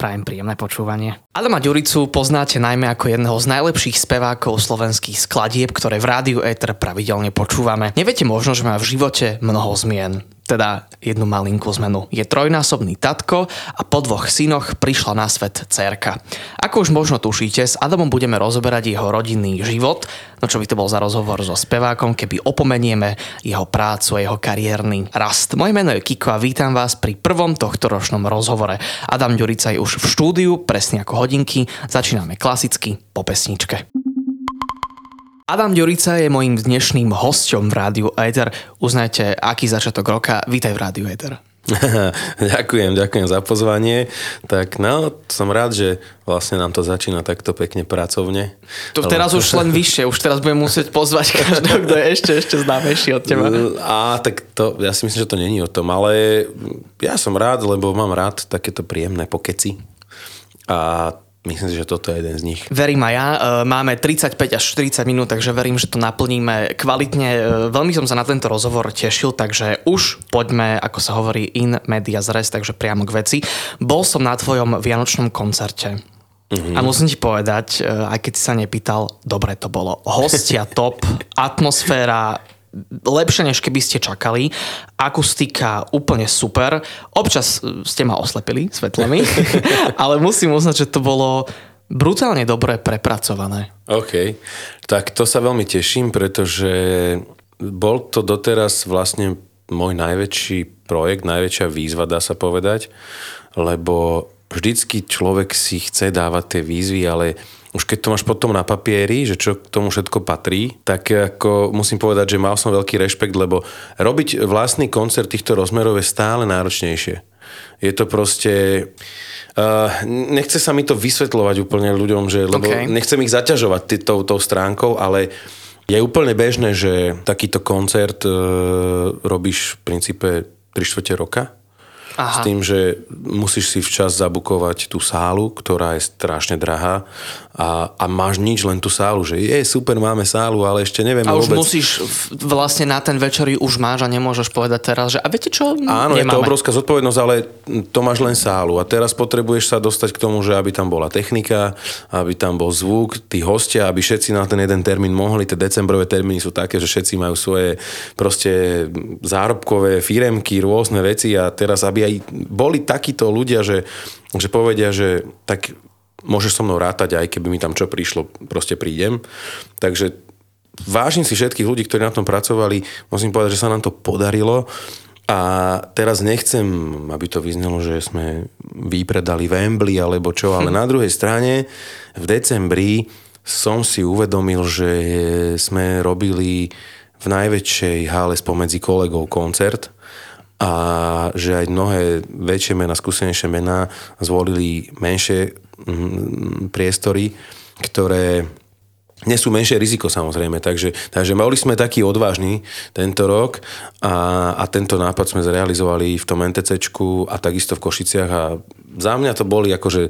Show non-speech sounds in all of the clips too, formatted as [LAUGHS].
Prajem príjemné počúvanie. Adama Ďuricu poznáte najmä ako jedného z najlepších spevákov slovenských skladieb, ktoré v rádiu Ether pravidelne počúvame. Neviete možno, že má v živote mnoho zmien teda jednu malinkú zmenu. Je trojnásobný tatko a po dvoch synoch prišla na svet cerka. Ako už možno tušíte, s Adamom budeme rozoberať jeho rodinný život, no čo by to bol za rozhovor so spevákom, keby opomenieme jeho prácu a jeho kariérny rast. Moje meno je Kiko a vítam vás pri prvom tohto ročnom rozhovore. Adam Ďurica je už v štúdiu, presne ako hodinky. Začíname klasicky po pesničke. Adam Ďurica je mojím dnešným hosťom v Rádiu Ether. Uznajte, aký začiatok roka. Vítaj v Rádiu Ether. [LAUGHS] ďakujem, ďakujem za pozvanie. Tak no, som rád, že vlastne nám to začína takto pekne pracovne. To Ale... teraz už len vyššie, už teraz budem musieť pozvať [LAUGHS] každého, kto je ešte, ešte známejší od teba. A tak to, ja si myslím, že to není o tom, ale ja som rád, lebo mám rád takéto príjemné pokeci. A Myslím si, že toto je jeden z nich. Verím aj ja. E, máme 35 až 40 minút, takže verím, že to naplníme kvalitne. E, veľmi som sa na tento rozhovor tešil, takže už poďme, ako sa hovorí, in media zres, takže priamo k veci. Bol som na tvojom vianočnom koncerte. Mm-hmm. A musím ti povedať, e, aj keď si sa nepýtal, dobre to bolo. Hostia top, atmosféra, lepšie, než keby ste čakali. Akustika úplne super. Občas e, ste ma oslepili svetlami, [LAUGHS] ale musím uznať, že to bolo brutálne dobre prepracované. OK, tak to sa veľmi teším, pretože bol to doteraz vlastne môj najväčší projekt, najväčšia výzva, dá sa povedať, lebo vždycky človek si chce dávať tie výzvy, ale už keď to máš potom na papieri, že čo k tomu všetko patrí, tak ako musím povedať, že mal som veľký rešpekt, lebo robiť vlastný koncert týchto rozmerov je stále náročnejšie. Je to proste... Uh, nechce sa mi to vysvetľovať úplne ľuďom, že, lebo okay. nechcem ich zaťažovať tý, tou, tou stránkou, ale je úplne bežné, že takýto koncert uh, robíš v princípe 3 čtvrte roka Aha. S tým, že musíš si včas zabukovať tú sálu, ktorá je strašne drahá a, a máš nič, len tú sálu, že je super, máme sálu, ale ešte neviem A už vôbec... musíš vlastne na ten večer už máš a nemôžeš povedať teraz, že a viete čo, Áno, nemáme. je to obrovská zodpovednosť, ale to máš len sálu a teraz potrebuješ sa dostať k tomu, že aby tam bola technika, aby tam bol zvuk, tí hostia, aby všetci na ten jeden termín mohli, tie decembrové termíny sú také, že všetci majú svoje proste zárobkové firemky, rôzne veci a teraz, aby aby aj boli takíto ľudia, že, že povedia, že tak môžeš so mnou rátať, aj keby mi tam čo prišlo, proste prídem. Takže vážim si všetkých ľudí, ktorí na tom pracovali. Musím povedať, že sa nám to podarilo. A teraz nechcem, aby to vyznelo, že sme vypredali Wembley alebo čo, ale hm. na druhej strane v decembri som si uvedomil, že sme robili v najväčšej hále spomedzi kolegov koncert a že aj mnohé väčšie mená, skúsenejšie mená zvolili menšie mm, priestory, ktoré nesú menšie riziko samozrejme, takže, takže mali sme taký odvážny tento rok a, a tento nápad sme zrealizovali v tom NTCčku a takisto v Košiciach a za mňa to boli akože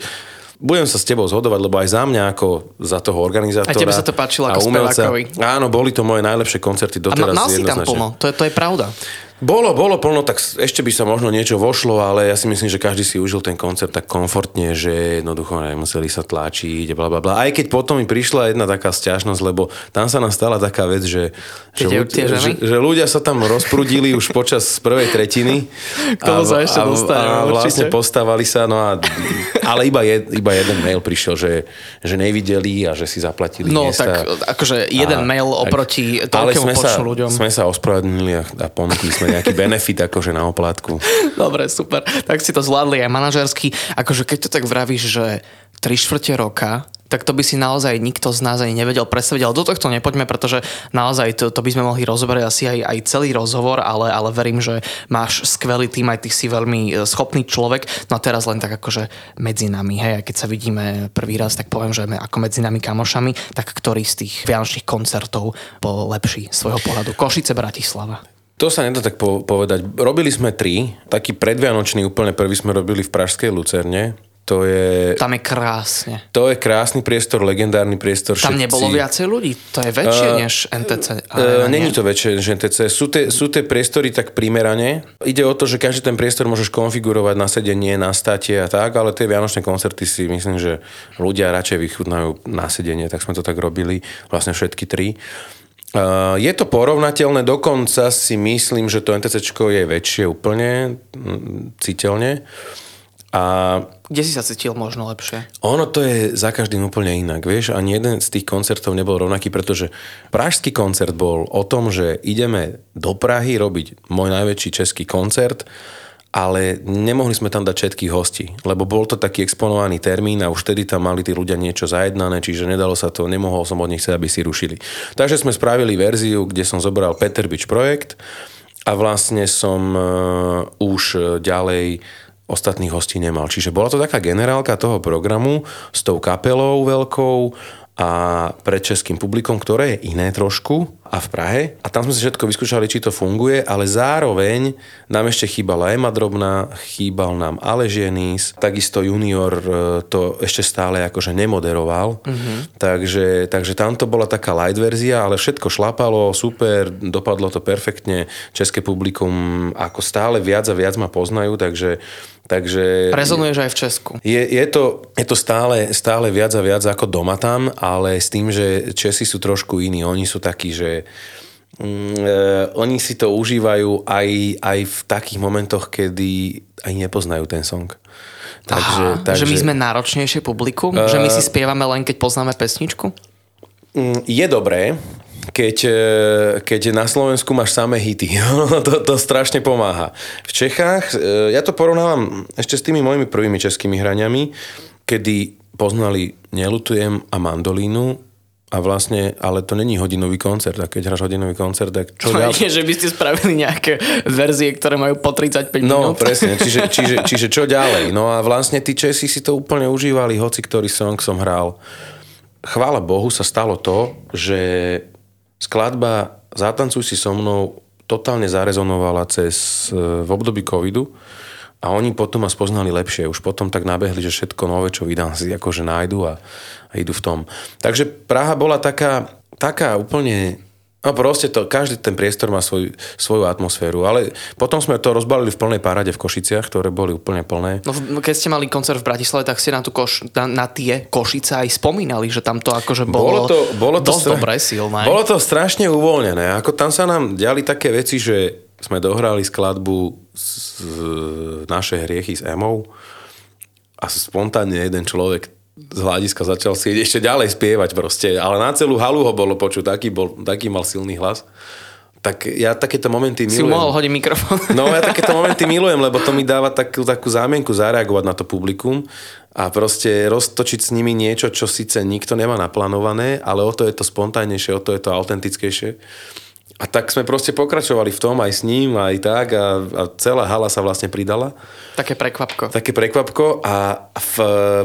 budem sa s tebou zhodovať, lebo aj za mňa ako za toho organizátora. A tebe sa to páčilo ako umelca, spevákovi. Áno, boli to moje najlepšie koncerty doteraz. A mal si tam plno, to je, to je pravda. Bolo, bolo plno, tak ešte by sa možno niečo vošlo, ale ja si myslím, že každý si užil ten koncert tak komfortne, že jednoducho nemuseli sa tlačiť, bla bla bla. Aj keď potom mi prišla jedna taká stiažnosť, lebo tam sa nám stala taká vec, že, že, ľudia, že, že ľudia sa tam rozprudili už počas prvej tretiny. K tomu sa ešte a, a vlastne postavali sa, no a, ale iba, jed, iba jeden mail prišiel, že, že nevideli a že si zaplatili No miesta. tak akože jeden a, mail oproti toľkému počtu ľuďom. sme sa ospravedlnili a, a ponúkli sme nejaký benefit akože na oplátku. Dobre, super. Tak si to zvládli aj manažersky. Akože keď to tak vravíš, že tri štvrte roka tak to by si naozaj nikto z nás ani nevedel predstaviť, ale do tohto nepoďme, pretože naozaj to, to by sme mohli rozoberať asi aj, aj celý rozhovor, ale, ale verím, že máš skvelý tým, aj ty si veľmi e, schopný človek. No a teraz len tak akože medzi nami, hej, a keď sa vidíme prvý raz, tak poviem, že ako medzi nami kamošami, tak ktorý z tých vianočných koncertov bol lepší svojho pohľadu? Košice, Bratislava. To sa nedá tak povedať. Robili sme tri. Taký predvianočný úplne prvý sme robili v Pražskej Lucerne. To je, Tam je krásne. to je krásny priestor, legendárny priestor. Tam všetci- nebolo viacej ľudí. To je väčšie než NTC. Uh, arena, Není to väčšie než NTC. Sú tie, sú tie priestory tak primerane. Ide o to, že každý ten priestor môžeš konfigurovať na sedenie, na statie a tak, ale tie vianočné koncerty si myslím, že ľudia radšej vychutnajú na sedenie, tak sme to tak robili, vlastne všetky tri. Uh, je to porovnateľné, dokonca si myslím, že to NTC je väčšie úplne, mm, citeľne. A Kde si sa cítil možno lepšie? ono to je za každým úplne inak, vieš, ani jeden z tých koncertov nebol rovnaký, pretože pražský koncert bol o tom, že ideme do Prahy robiť môj najväčší český koncert, ale nemohli sme tam dať všetkých hostí, lebo bol to taký exponovaný termín a už vtedy tam mali tí ľudia niečo zajednané, čiže nedalo sa to, nemohol som od nich chcieť, aby si rušili. Takže sme spravili verziu, kde som zobral Peter Beach projekt a vlastne som uh, už ďalej ostatných hostí nemal. Čiže bola to taká generálka toho programu s tou kapelou veľkou a pred českým publikom, ktoré je iné trošku a v Prahe. A tam sme si všetko vyskúšali, či to funguje, ale zároveň nám ešte chýbala Ema Drobná, chýbal nám Aleš Jenis, takisto junior e, to ešte stále akože nemoderoval. Takže, takže tam to bola taká light verzia, ale všetko šlapalo, super, dopadlo to perfektne. České publikum ako stále viac a viac ma poznajú, takže, takže Rezonuješ aj v Česku. je, je, to, je to stále, stále viac a viac ako doma tam, ale s tým, že Česi sú trošku iní. Oni sú takí, že mm, e, oni si to užívajú aj, aj v takých momentoch, kedy aj nepoznajú ten song. Takže, Aha, že my sme náročnejšie publikum? Uh, že my si spievame len, keď poznáme pesničku? Mm, je dobré, keď, e, keď na Slovensku máš samé hity. [LAUGHS] to, to strašne pomáha. V Čechách, e, ja to porovnávam ešte s tými mojimi prvými českými hraniami, kedy poznali Nelutujem a Mandolínu a vlastne, ale to není hodinový koncert a keď hráš hodinový koncert, tak čo [LAUGHS] ďalej? Nie, že by ste spravili nejaké verzie, ktoré majú po 35 No, minút. presne, čiže, [LAUGHS] čiže, čiže čo ďalej? No a vlastne tí Česi si to úplne užívali, hoci ktorý song som hral. Chvála Bohu sa stalo to, že skladba Zatancuj si so mnou totálne zarezonovala cez, e, v období covidu a oni potom ma spoznali lepšie. Už potom tak nabehli, že všetko nové, čo vydám, si akože nájdu a, a idú v tom. Takže Praha bola taká, taká úplne No proste to, každý ten priestor má svoj, svoju atmosféru, ale potom sme to rozbalili v plnej parade v Košiciach, ktoré boli úplne plné. No, keď ste mali koncert v Bratislave, tak ste na, tú koš, na, na tie Košice aj spomínali, že tam to akože bolo, Bolo to, bolo to dosť dobré, silné. Bolo to strašne uvoľnené. Ako tam sa nám diali také veci, že sme dohrali skladbu z, z naše hriechy s Emou a spontánne jeden človek z hľadiska začal si ešte ďalej spievať proste, ale na celú halu ho bolo počuť, taký, bol, taký mal silný hlas. Tak ja takéto momenty si milujem. mohol hodiť mikrofón. No ja takéto momenty milujem, lebo to mi dáva takú, takú zámienku zareagovať na to publikum a proste roztočiť s nimi niečo, čo síce nikto nemá naplánované, ale o to je to spontánnejšie, o to je to autentickejšie. A tak sme proste pokračovali v tom aj s ním, aj tak a, a celá hala sa vlastne pridala. Také prekvapko. Také prekvapko a v,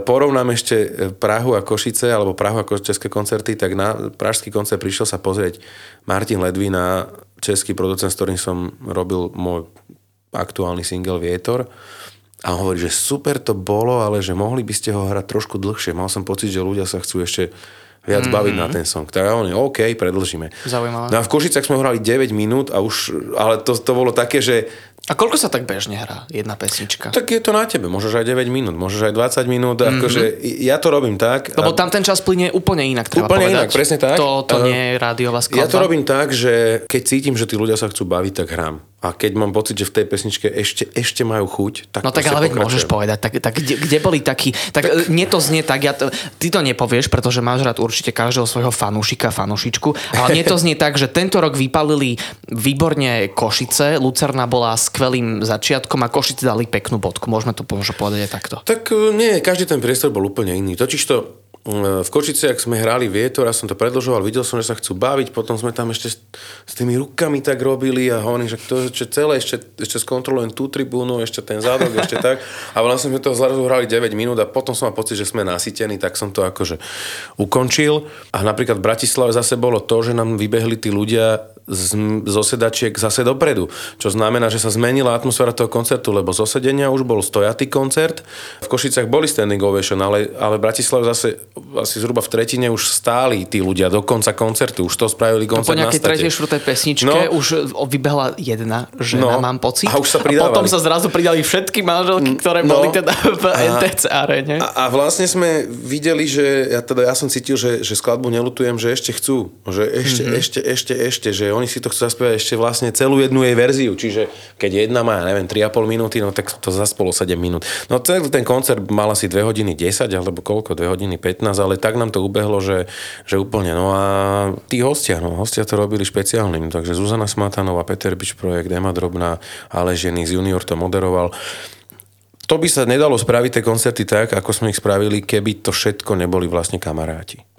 porovnám ešte Prahu a Košice, alebo Prahu a české koncerty, tak na pražský koncert prišiel sa pozrieť Martin Ledvina, český producent, s ktorým som robil môj aktuálny single Vietor. A on hovorí, že super to bolo, ale že mohli by ste ho hrať trošku dlhšie. Mal som pocit, že ľudia sa chcú ešte viac mm-hmm. baviť na ten song. Tak on je OK, predlžíme. Zaujímavé. No a v Košicach sme hrali 9 minút a už, ale to, to bolo také, že A koľko sa tak bežne hrá jedna pesnička? tak je to na tebe. Môžeš aj 9 minút, môžeš aj 20 minút. Mm-hmm. Akože ja to robím tak. Lebo tam ten čas plyne úplne inak, treba Úplne povedať. inak, presne tak. To, to Eh, nie je rádiová skladba. Ja to robím tak, že keď cítim, že tí ľudia sa chcú baviť, tak hrám. A keď mám pocit, že v tej pesničke ešte, ešte majú chuť, tak No tak ale pokračujem. môžeš povedať, tak, tak kde, kde boli takí, tak, tak nie to znie tak, ja to, ty to nepovieš, pretože máš rád určite každého svojho fanúšika, fanúšičku, ale nie to znie tak, že tento rok vypalili výborne Košice, Lucerna bola skvelým začiatkom a Košice dali peknú bodku, môžeme to povedať aj takto. Tak e, nie, každý ten priestor bol úplne iný. Totižto v Košiciach sme hrali vietor, ja som to predlžoval, videl som, že sa chcú baviť, potom sme tam ešte s, s tými rukami tak robili a hovorím, že to že celé ešte, ešte skontrolujem tú tribúnu, ešte ten zádok, [LAUGHS] ešte tak. A vlastne sme to zrazu hrali 9 minút a potom som mal pocit, že sme nasytení, tak som to akože ukončil. A napríklad v Bratislave zase bolo to, že nám vybehli tí ľudia z, zo sedačiek zase dopredu. Čo znamená, že sa zmenila atmosféra toho koncertu, lebo zo sedenia už bol stojatý koncert. V Košicách boli standing ovation, ale, ale v Bratislave zase asi zhruba v tretine už stáli tí ľudia do konca koncertu. Už to spravili koncert no, po nejakej tretej, štvrtej pesničke no, už vybehla jedna žena, no, mám pocit. A, už sa a potom sa zrazu pridali všetky manželky, ktoré no, boli teda v NTC arene. A, a vlastne sme videli, že ja, teda ja som cítil, že, že skladbu nelutujem, že ešte chcú. Že ešte, mm-hmm. ešte, ešte, ešte, že oni si to chcú zaspievať ešte vlastne celú jednu jej verziu, čiže keď jedna má, neviem, 3,5 minúty, no tak to zaspolo 7 minút. No celý ten koncert mal asi 2 hodiny 10, alebo koľko, 2 hodiny 15, ale tak nám to ubehlo, že, že úplne, no a tí hostia, no hostia to robili špeciálnym, takže Zuzana Smatanová, Peter Bič projekt, Ema Drobná, ale Žený Junior to moderoval. To by sa nedalo spraviť tie koncerty tak, ako sme ich spravili, keby to všetko neboli vlastne kamaráti.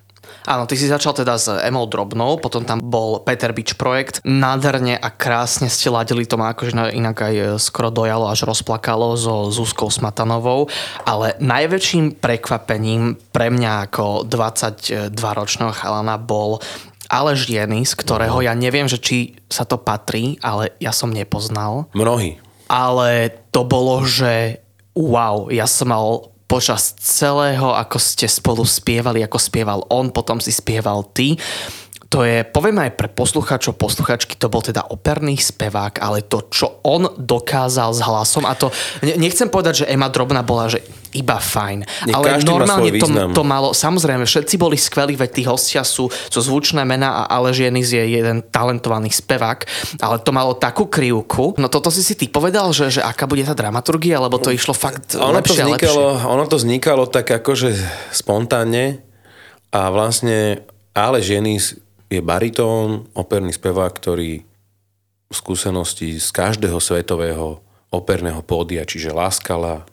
Áno, ty si začal teda s Emou Drobnou, potom tam bol Peter Beach projekt. Nádherne a krásne ste ladili, to ma akože inak aj e, skoro dojalo, až rozplakalo so Zuzkou Smatanovou, ale najväčším prekvapením pre mňa ako 22-ročného chalana bol Aleš Jenis, ktorého ja neviem, že či sa to patrí, ale ja som nepoznal. Mnohí. Ale to bolo, že wow, ja som mal počas celého, ako ste spolu spievali, ako spieval on, potom si spieval ty. To je, poviem aj pre posluchačov, posluchačky, to bol teda operný spevák, ale to, čo on dokázal s hlasom, a to, nechcem povedať, že Ema Drobná bola, že iba fajn. Nie, ale normálne to, to malo, samozrejme, všetci boli skvelí, veď tí hostia sú, sú zvučné mená a Aleš Jenis je jeden talentovaný spevák, ale to malo takú krivku. No toto si si ty povedal, že, že aká bude tá dramaturgia, lebo to išlo fakt ono lepšie to vznikalo, lepšie. Ono to vznikalo tak akože spontánne a vlastne Aleš Jenis je baritón, operný spevák, ktorý skúsenosti z každého svetového operného pódia, čiže Láskala,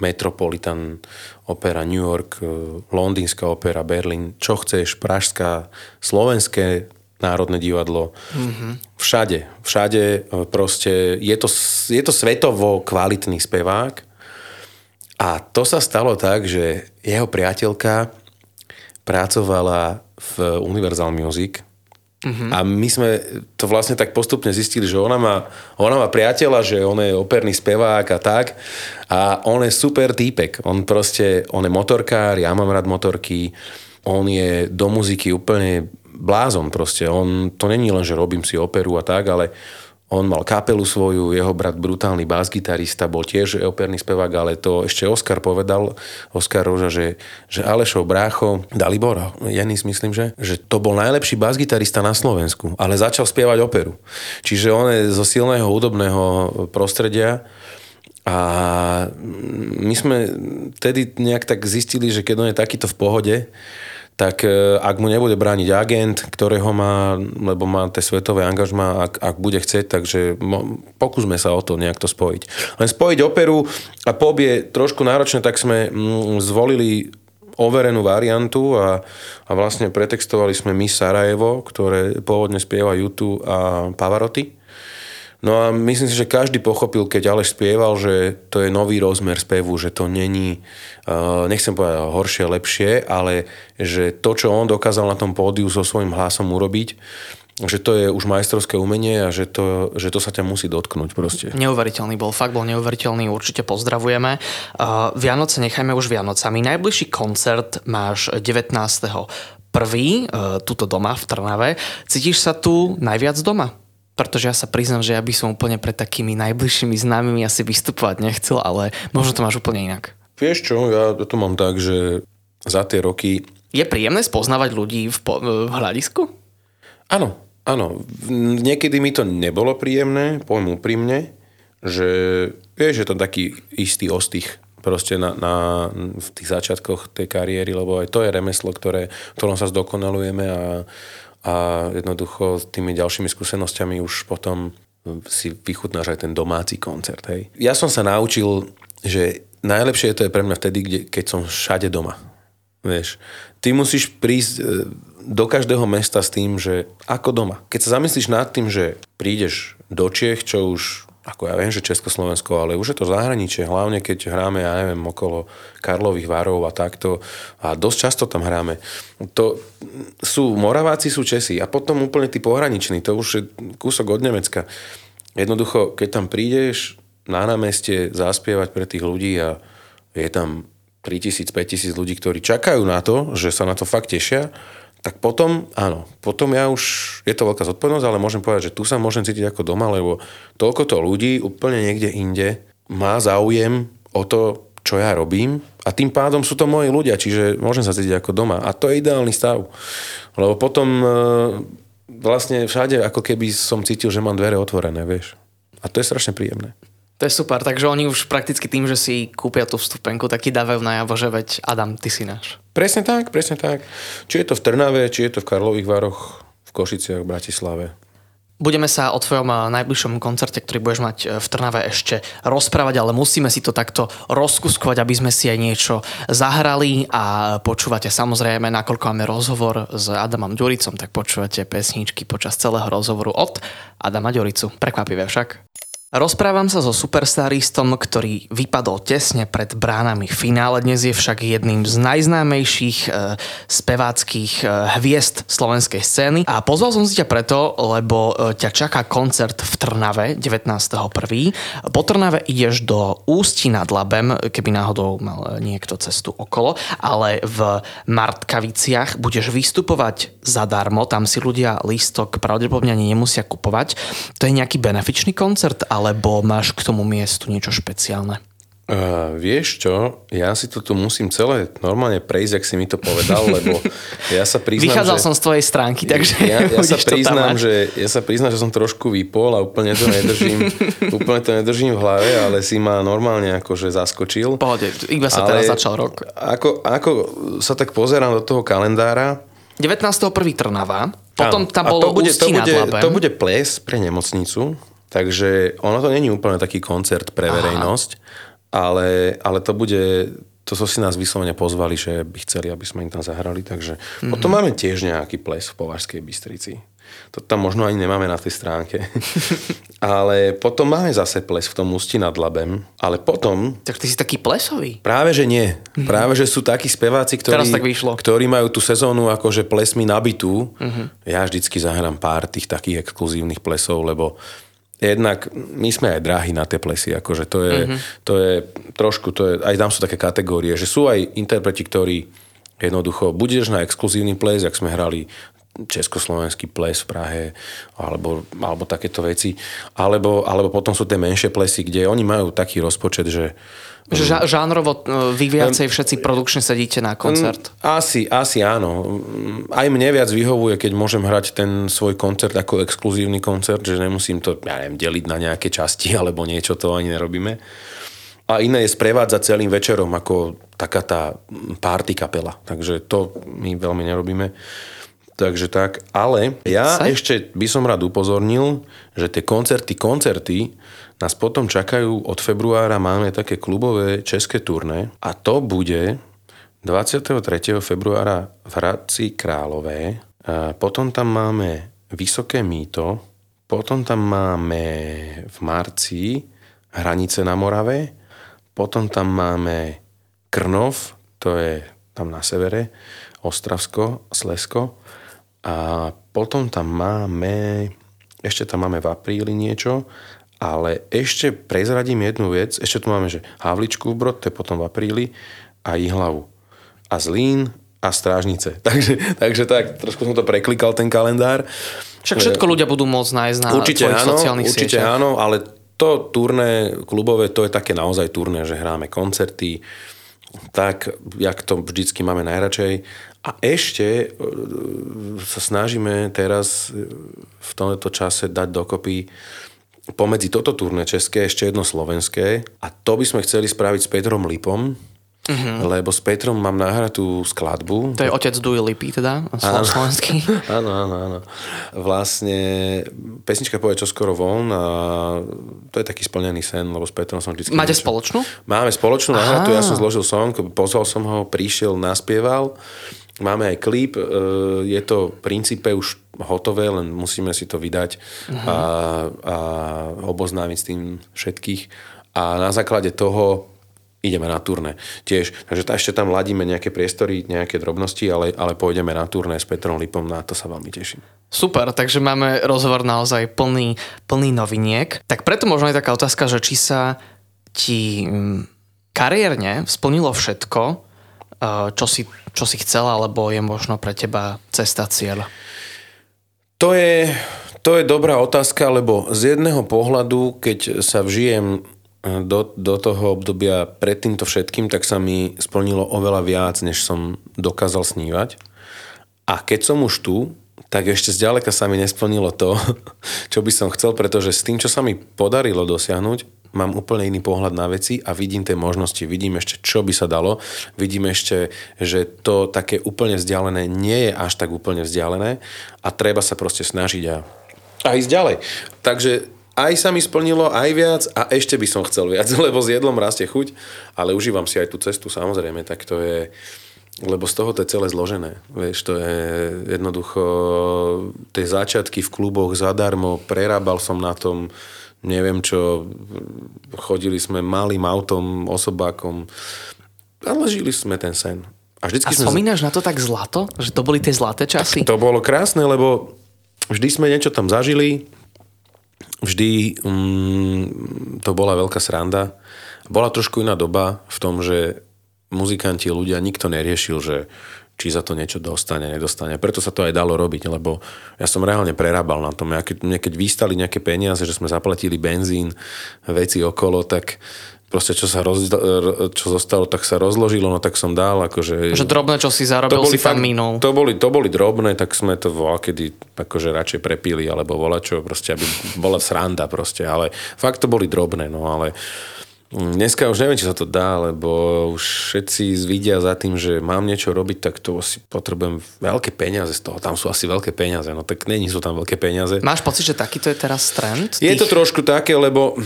Metropolitan opera New York, e, londýnska opera Berlin, čo chceš, pražská, slovenské národné divadlo. Mm-hmm. Všade, všade e, proste je to, je to svetovo kvalitný spevák a to sa stalo tak, že jeho priateľka pracovala v Universal Music Uh-huh. A my sme to vlastne tak postupne zistili, že ona má, ona má priateľa, že on je operný spevák a tak. A on je super týpek. On proste, on je motorkár, ja mám rád motorky. On je do muziky úplne blázon proste. On, to není len, že robím si operu a tak, ale on mal kapelu svoju, jeho brat brutálny bas-gitarista, bol tiež operný spevák, ale to ešte Oskar povedal, Oskar Roža, že, že Alešov brácho, Dalibor, Janis myslím, že, že to bol najlepší bas-gitarista na Slovensku, ale začal spievať operu. Čiže on je zo silného hudobného prostredia a my sme tedy nejak tak zistili, že keď on je takýto v pohode, tak e, ak mu nebude brániť agent, ktorého má, lebo má tie svetové angažma, ak, ak bude chcieť, takže pokúsme sa o to nejak to spojiť. Len spojiť operu a pop je trošku náročné, tak sme mm, zvolili overenú variantu a, a vlastne pretextovali sme Miss Sarajevo, ktoré pôvodne spieva YouTube a Pavarotti. No a myslím si, že každý pochopil, keď Aleš spieval, že to je nový rozmer spevu, že to není, uh, nechcem povedať horšie, lepšie, ale že to, čo on dokázal na tom pódiu so svojím hlasom urobiť, že to je už majstrovské umenie a že to, že to sa ťa musí dotknúť proste. Neuveriteľný bol, fakt bol neuveriteľný, určite pozdravujeme. Uh, Vianoce nechajme už Vianocami. Najbližší koncert máš 19. prvý, uh, tuto doma v Trnave. Cítiš sa tu najviac doma? Pretože ja sa priznám, že ja by som úplne pred takými najbližšími známymi asi vystupovať nechcel, ale možno to máš úplne inak. Vieš čo, ja to mám tak, že za tie roky... Je príjemné spoznávať ľudí v, po, v hľadisku? Áno, áno. Niekedy mi to nebolo príjemné, poviem úprimne, že vieš, že to taký istý ostých proste na, na, v tých začiatkoch tej kariéry, lebo aj to je remeslo, ktoré, v ktorom sa zdokonalujeme a a jednoducho s tými ďalšími skúsenosťami už potom si vychutnáš aj ten domáci koncert. Hej. Ja som sa naučil, že najlepšie to je pre mňa vtedy, kde, keď som všade doma. Vieš, ty musíš prísť e, do každého mesta s tým, že ako doma. Keď sa zamyslíš nad tým, že prídeš do Čiech, čo už ako ja viem, že Československo, ale už je to zahraničie, hlavne keď hráme, ja neviem, okolo Karlových varov a takto. A dosť často tam hráme. To sú, Moraváci sú Česi a potom úplne tí pohraniční, to už je kúsok od Nemecka. Jednoducho, keď tam prídeš na námestie zaspievať pre tých ľudí a je tam 3000, 5000 ľudí, ktorí čakajú na to, že sa na to fakt tešia, tak potom, áno, potom ja už, je to veľká zodpovednosť, ale môžem povedať, že tu sa môžem cítiť ako doma, lebo toľko to ľudí úplne niekde inde má záujem o to, čo ja robím a tým pádom sú to moji ľudia, čiže môžem sa cítiť ako doma a to je ideálny stav. Lebo potom e, vlastne všade ako keby som cítil, že mám dvere otvorené, vieš. A to je strašne príjemné. To je super, takže oni už prakticky tým, že si kúpia tú vstupenku, taký dávajú najavo, že veď Adam, ty si náš. Presne tak, presne tak. Či je to v Trnave, či je to v Karlových Varoch, v Košiciach, v Bratislave. Budeme sa o tvojom eh, najbližšom koncerte, ktorý budeš mať eh, v Trnave ešte rozprávať, ale musíme si to takto rozkuskovať, aby sme si aj niečo zahrali a počúvate samozrejme, nakoľko máme rozhovor s Adamom Ďuricom, tak počúvate pesničky počas celého rozhovoru od Adama Ďuricu. Prekvapivé však. Rozprávam sa so superstaristom, ktorý vypadol tesne pred bránami finále. Dnes je však jedným z najznámejších e, speváckých e, hviezd slovenskej scény. A pozval som si ťa preto, lebo e, ťa čaká koncert v Trnave 19.1. Po Trnave ideš do Ústi nad Labem, keby náhodou mal niekto cestu okolo, ale v Martkaviciach budeš vystupovať zadarmo, tam si ľudia lístok pravdepodobne ani nemusia kupovať. To je nejaký benefičný koncert, ale alebo máš k tomu miestu niečo špeciálne? Uh, vieš čo, ja si to tu musím celé normálne prejsť, ak si mi to povedal, lebo [LAUGHS] ja sa priznám, Vychádzal že... som z tvojej stránky, takže ja, ja, [LAUGHS] sa priznám, že, ja sa priznám, že som trošku vypol a úplne to nedržím, [LAUGHS] úplne to nedržím v hlave, ale si ma normálne akože zaskočil. Pohode, iba sa ale teraz začal rok. Ako, ako sa tak pozerám do toho kalendára, 19.1. Trnava, potom tam bolo to bude, to, bude, to bude ples pre nemocnicu, Takže ono to není úplne taký koncert pre verejnosť, ale, ale to bude, to so si nás vyslovene pozvali, že by chceli, aby sme im tam zahrali, takže mm-hmm. potom máme tiež nejaký ples v Považskej Bystrici. To tam možno ani nemáme na tej stránke. [LAUGHS] ale potom máme zase ples v tom Ústi nad Labem, ale potom... Tak ty si taký plesový. Práve, že nie. Mm-hmm. Práve, že sú takí speváci, ktorí, tak vyšlo. ktorí majú tú sezónu akože plesmi nabitú. Mm-hmm. Ja vždycky zahrám pár tých takých exkluzívnych plesov, lebo jednak my sme aj drahí na tie plesy, akože to je, mm-hmm. to je trošku, to je, aj tam sú také kategórie, že sú aj interpreti, ktorí jednoducho, budeš na exkluzívny ples, ak sme hrali československý ples v Prahe alebo, alebo takéto veci. Alebo, alebo potom sú tie menšie plesy, kde oni majú taký rozpočet, že že žánrovo e, vy viacej všetci produkčne sedíte na koncert? Asi, asi áno. Aj mne viac vyhovuje, keď môžem hrať ten svoj koncert ako exkluzívny koncert, že nemusím to, ja neviem, deliť na nejaké časti [LAUGHS] alebo niečo, to ani nerobíme. A iné je sprevádzať celým večerom ako taká tá party kapela. Takže to my veľmi nerobíme. Takže tak, ale ja Saj? ešte by som rád upozornil, že tie koncerty, koncerty nás potom čakajú od februára, máme také klubové české turné a to bude 23. februára v Hradci Králové, a potom tam máme Vysoké mýto, potom tam máme v marci Hranice na Morave, potom tam máme Krnov, to je tam na severe, Ostravsko, Slesko a potom tam máme, ešte tam máme v apríli niečo ale ešte prezradím jednu vec. Ešte tu máme, že Havličku v Brod, to je potom v apríli, a Ihlavu. A Zlín a Strážnice. [LAUGHS] Takže, takže tak, trošku som to preklikal, ten kalendár. Však všetko ľudia budú môcť nájsť na určite tvojich áno, sociálnych určite sieťach. áno, ale to turné klubové, to je také naozaj turné, že hráme koncerty, tak, jak to vždycky máme najradšej. A ešte e, sa snažíme teraz v tomto čase dať dokopy pomedzi toto turné české ešte jedno slovenské a to by sme chceli spraviť s Petrom Lipom, Uh-huh. Lebo s Petrom mám nahratú skladbu. To je otec Dui Lipy teda, áno. slovenský. [LAUGHS] áno, áno, áno. Vlastne pesnička povie čo skoro von a to je taký splnený sen, lebo s Petrom som vždy... Máte niečo... spoločnú? Máme spoločnú nahratú, ja som zložil song, pozval som ho, prišiel, naspieval Máme aj klip, e, je to v princípe už hotové, len musíme si to vydať uh-huh. a, a oboznámiť s tým všetkých. A na základe toho ideme na turné tiež. Takže tá, ešte tam ladíme nejaké priestory, nejaké drobnosti, ale, ale pôjdeme na turné s Petrom Lipom, na to sa veľmi teším. Super, takže máme rozhovor naozaj plný, plný noviniek. Tak preto možno je taká otázka, že či sa ti mm, kariérne splnilo všetko, čo si, čo si chcela, alebo je možno pre teba cesta cieľ? To je, to je dobrá otázka, lebo z jedného pohľadu, keď sa vžijem do, do toho obdobia pred týmto všetkým, tak sa mi splnilo oveľa viac, než som dokázal snívať. A keď som už tu, tak ešte zďaleka sa mi nesplnilo to, [LAUGHS] čo by som chcel, pretože s tým, čo sa mi podarilo dosiahnuť, mám úplne iný pohľad na veci a vidím tie možnosti, vidím ešte, čo by sa dalo, vidím ešte, že to také úplne vzdialené nie je až tak úplne vzdialené a treba sa proste snažiť a, a ísť ďalej. Takže aj sa mi splnilo, aj viac a ešte by som chcel viac, [LAUGHS] lebo s jedlom rastie chuť, ale užívam si aj tú cestu samozrejme, tak to je, lebo z toho to je celé zložené. Vieš, to je jednoducho tie začiatky v kluboch zadarmo, prerábal som na tom, neviem čo, chodili sme malým autom, osobákom, ale žili sme ten sen. A, a spomínaš sme... na to tak zlato? Že to boli tie zlaté časy? To bolo krásne, lebo vždy sme niečo tam zažili, vždy um, to bola veľká sranda. Bola trošku iná doba v tom, že muzikanti, ľudia, nikto neriešil, že či za to niečo dostane, nedostane. Preto sa to aj dalo robiť, lebo ja som reálne prerábal na tom. Ja keď, mne keď vystali nejaké peniaze, že sme zaplatili benzín, veci okolo, tak proste čo sa roz, čo zostalo, tak sa rozložilo, no tak som dal, akože... Že drobné, čo si zarobil, si tam minul. To boli, to boli drobné, tak sme to volá, kedy akože radšej prepili, alebo volá čo, proste, aby bola sranda proste, ale fakt to boli drobné, no ale Dneska už neviem, či sa to dá, lebo už všetci vidia za tým, že mám niečo robiť, tak to si potrebujem veľké peniaze z toho. Tam sú asi veľké peniaze, no tak není sú tam veľké peniaze. Máš pocit, že takýto je teraz trend? Je to trošku také, lebo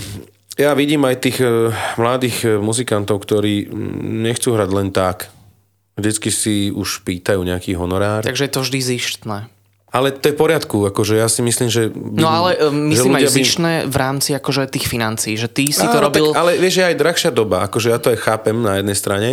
ja vidím aj tých e, mladých e, muzikantov, ktorí nechcú hrať len tak. Vždycky si už pýtajú nejaký honorár. Takže je to vždy zištné. Ale to je v poriadku, akože ja si myslím, že... No ale um, myslím aj zišné by... v rámci akože tých financií, že ty si to robil... Tak, ale vieš, je aj drahšia doba, akože ja to aj chápem na jednej strane,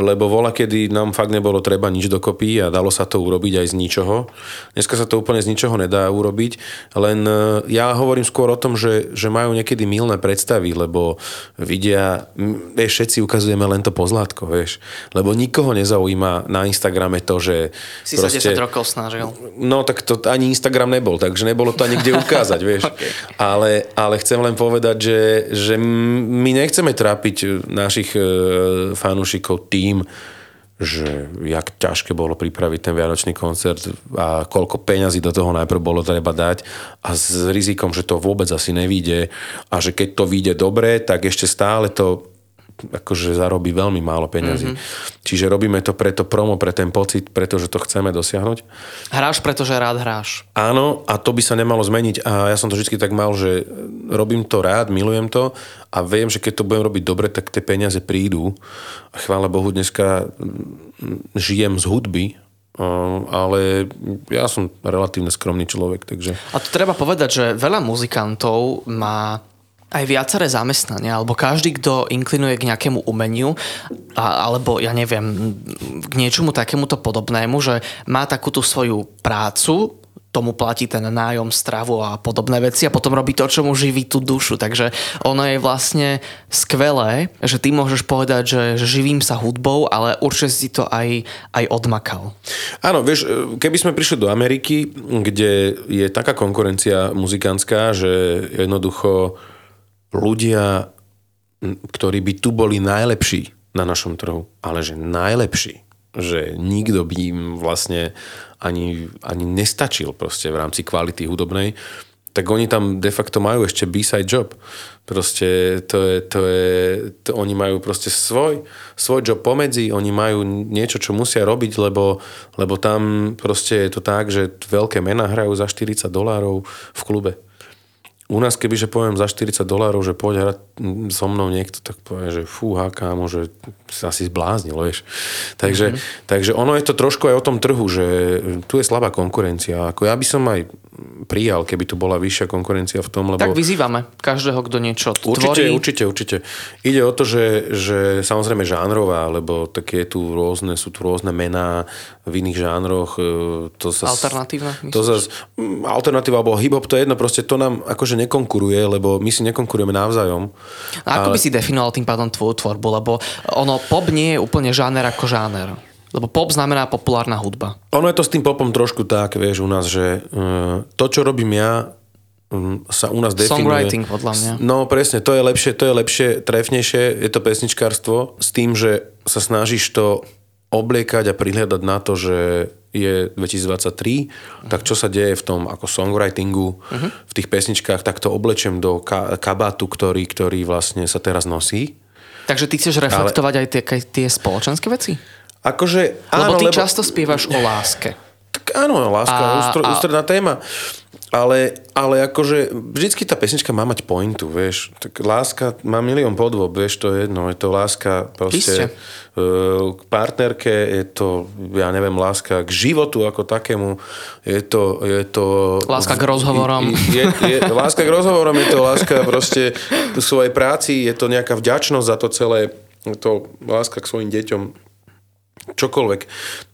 lebo vola, kedy nám fakt nebolo treba nič dokopy a dalo sa to urobiť aj z ničoho. Dneska sa to úplne z ničoho nedá urobiť, len e, ja hovorím skôr o tom, že, že majú niekedy milné predstavy, lebo vidia, vieš, všetci ukazujeme len to pozlátko, vieš, lebo nikoho nezaujíma na Instagrame to, že... Si proste, sa 10 rokov snažil. No tak to ani Instagram nebol, takže nebolo to ani kde [LAUGHS] ukázať, vieš. okay. ale, ale chcem len povedať, že, že my nechceme trápiť našich e, fanúšikov tým, že jak ťažké bolo pripraviť ten Vianočný koncert a koľko peňazí do toho najprv bolo treba dať a s rizikom, že to vôbec asi nevíde a že keď to vyjde dobre, tak ešte stále to akože zarobí veľmi málo peňazí. Mm-hmm. Čiže robíme to preto promo, pre ten pocit, pretože to chceme dosiahnuť. Hráš, pretože rád hráš. Áno, a to by sa nemalo zmeniť. A ja som to vždy tak mal, že robím to rád, milujem to a viem, že keď to budem robiť dobre, tak tie peniaze prídu. A chvála Bohu, dneska mm, žijem z hudby, ale ja som relatívne skromný človek, takže... A to treba povedať, že veľa muzikantov má aj viaceré zamestnania, alebo každý, kto inklinuje k nejakému umeniu, a, alebo ja neviem, k niečomu takémuto podobnému, že má takúto svoju prácu, tomu platí ten nájom, stravu a podobné veci a potom robí to, čo mu živí tú dušu. Takže ono je vlastne skvelé, že ty môžeš povedať, že, živím sa hudbou, ale určite si to aj, aj odmakal. Áno, vieš, keby sme prišli do Ameriky, kde je taká konkurencia muzikantská, že jednoducho ľudia, ktorí by tu boli najlepší na našom trhu, ale že najlepší, že nikto by im vlastne ani, ani nestačil proste v rámci kvality hudobnej, tak oni tam de facto majú ešte B-side job. Proste to je, to je, to, oni majú proste svoj, svoj job pomedzi, oni majú niečo, čo musia robiť, lebo, lebo tam proste je to tak, že veľké mená hrajú za 40 dolárov v klube u nás keby, že poviem za 40 dolárov, že poď hrať so mnou niekto, tak povie, že fúha, kámo, že sa asi zbláznil, vieš. Takže, mm-hmm. takže ono je to trošku aj o tom trhu, že tu je slabá konkurencia. Ako ja by som aj prijal, keby tu bola vyššia konkurencia v tom, lebo... Tak vyzývame každého, kto niečo určite, tvorí. Určite, určite. Ide o to, že, že samozrejme žánrová, lebo také tu rôzne, sú tu rôzne mená v iných žánroch. E, to sa, Alternatívne? To zas, alternatíva alebo hip-hop, to je jedno, proste to nám akože nekonkuruje, lebo my si nekonkurujeme navzájom. A ako ale... by si definoval tým pádom tvoju tvorbu? Lebo ono, pop nie je úplne žáner ako žáner. Lebo pop znamená populárna hudba. Ono je to s tým popom trošku tak, vieš, u nás, že uh, to, čo robím ja, um, sa u nás definuje. Songwriting, podľa mňa. No presne, to je lepšie, to je lepšie, trefnejšie, je to pesničkárstvo s tým, že sa snažíš to obliekať a prihľadať na to, že je 2023, uh-huh. tak čo sa deje v tom ako songwritingu, uh-huh. v tých pesničkách, tak to oblečem do ka- kabátu, ktorý, ktorý vlastne sa teraz nosí. Takže ty chceš reflektovať Ale... aj tie, tie spoločenské veci? Akože, áno, lebo ty lebo... často spievaš o láske. Tak áno, láska, a, ústro, a... ústredná téma. Ale, ale akože vždycky tá pesnička má mať pointu, vieš. Tak láska má milión podvob, vieš, to je jedno. Je to láska proste uh, k partnerke, je to, ja neviem, láska k životu ako takému. Je to... Je to láska k rozhovorom. Je, je, je, láska k rozhovorom, je to láska proste k svojej práci, je to nejaká vďačnosť za to celé. Je to láska k svojim deťom čokoľvek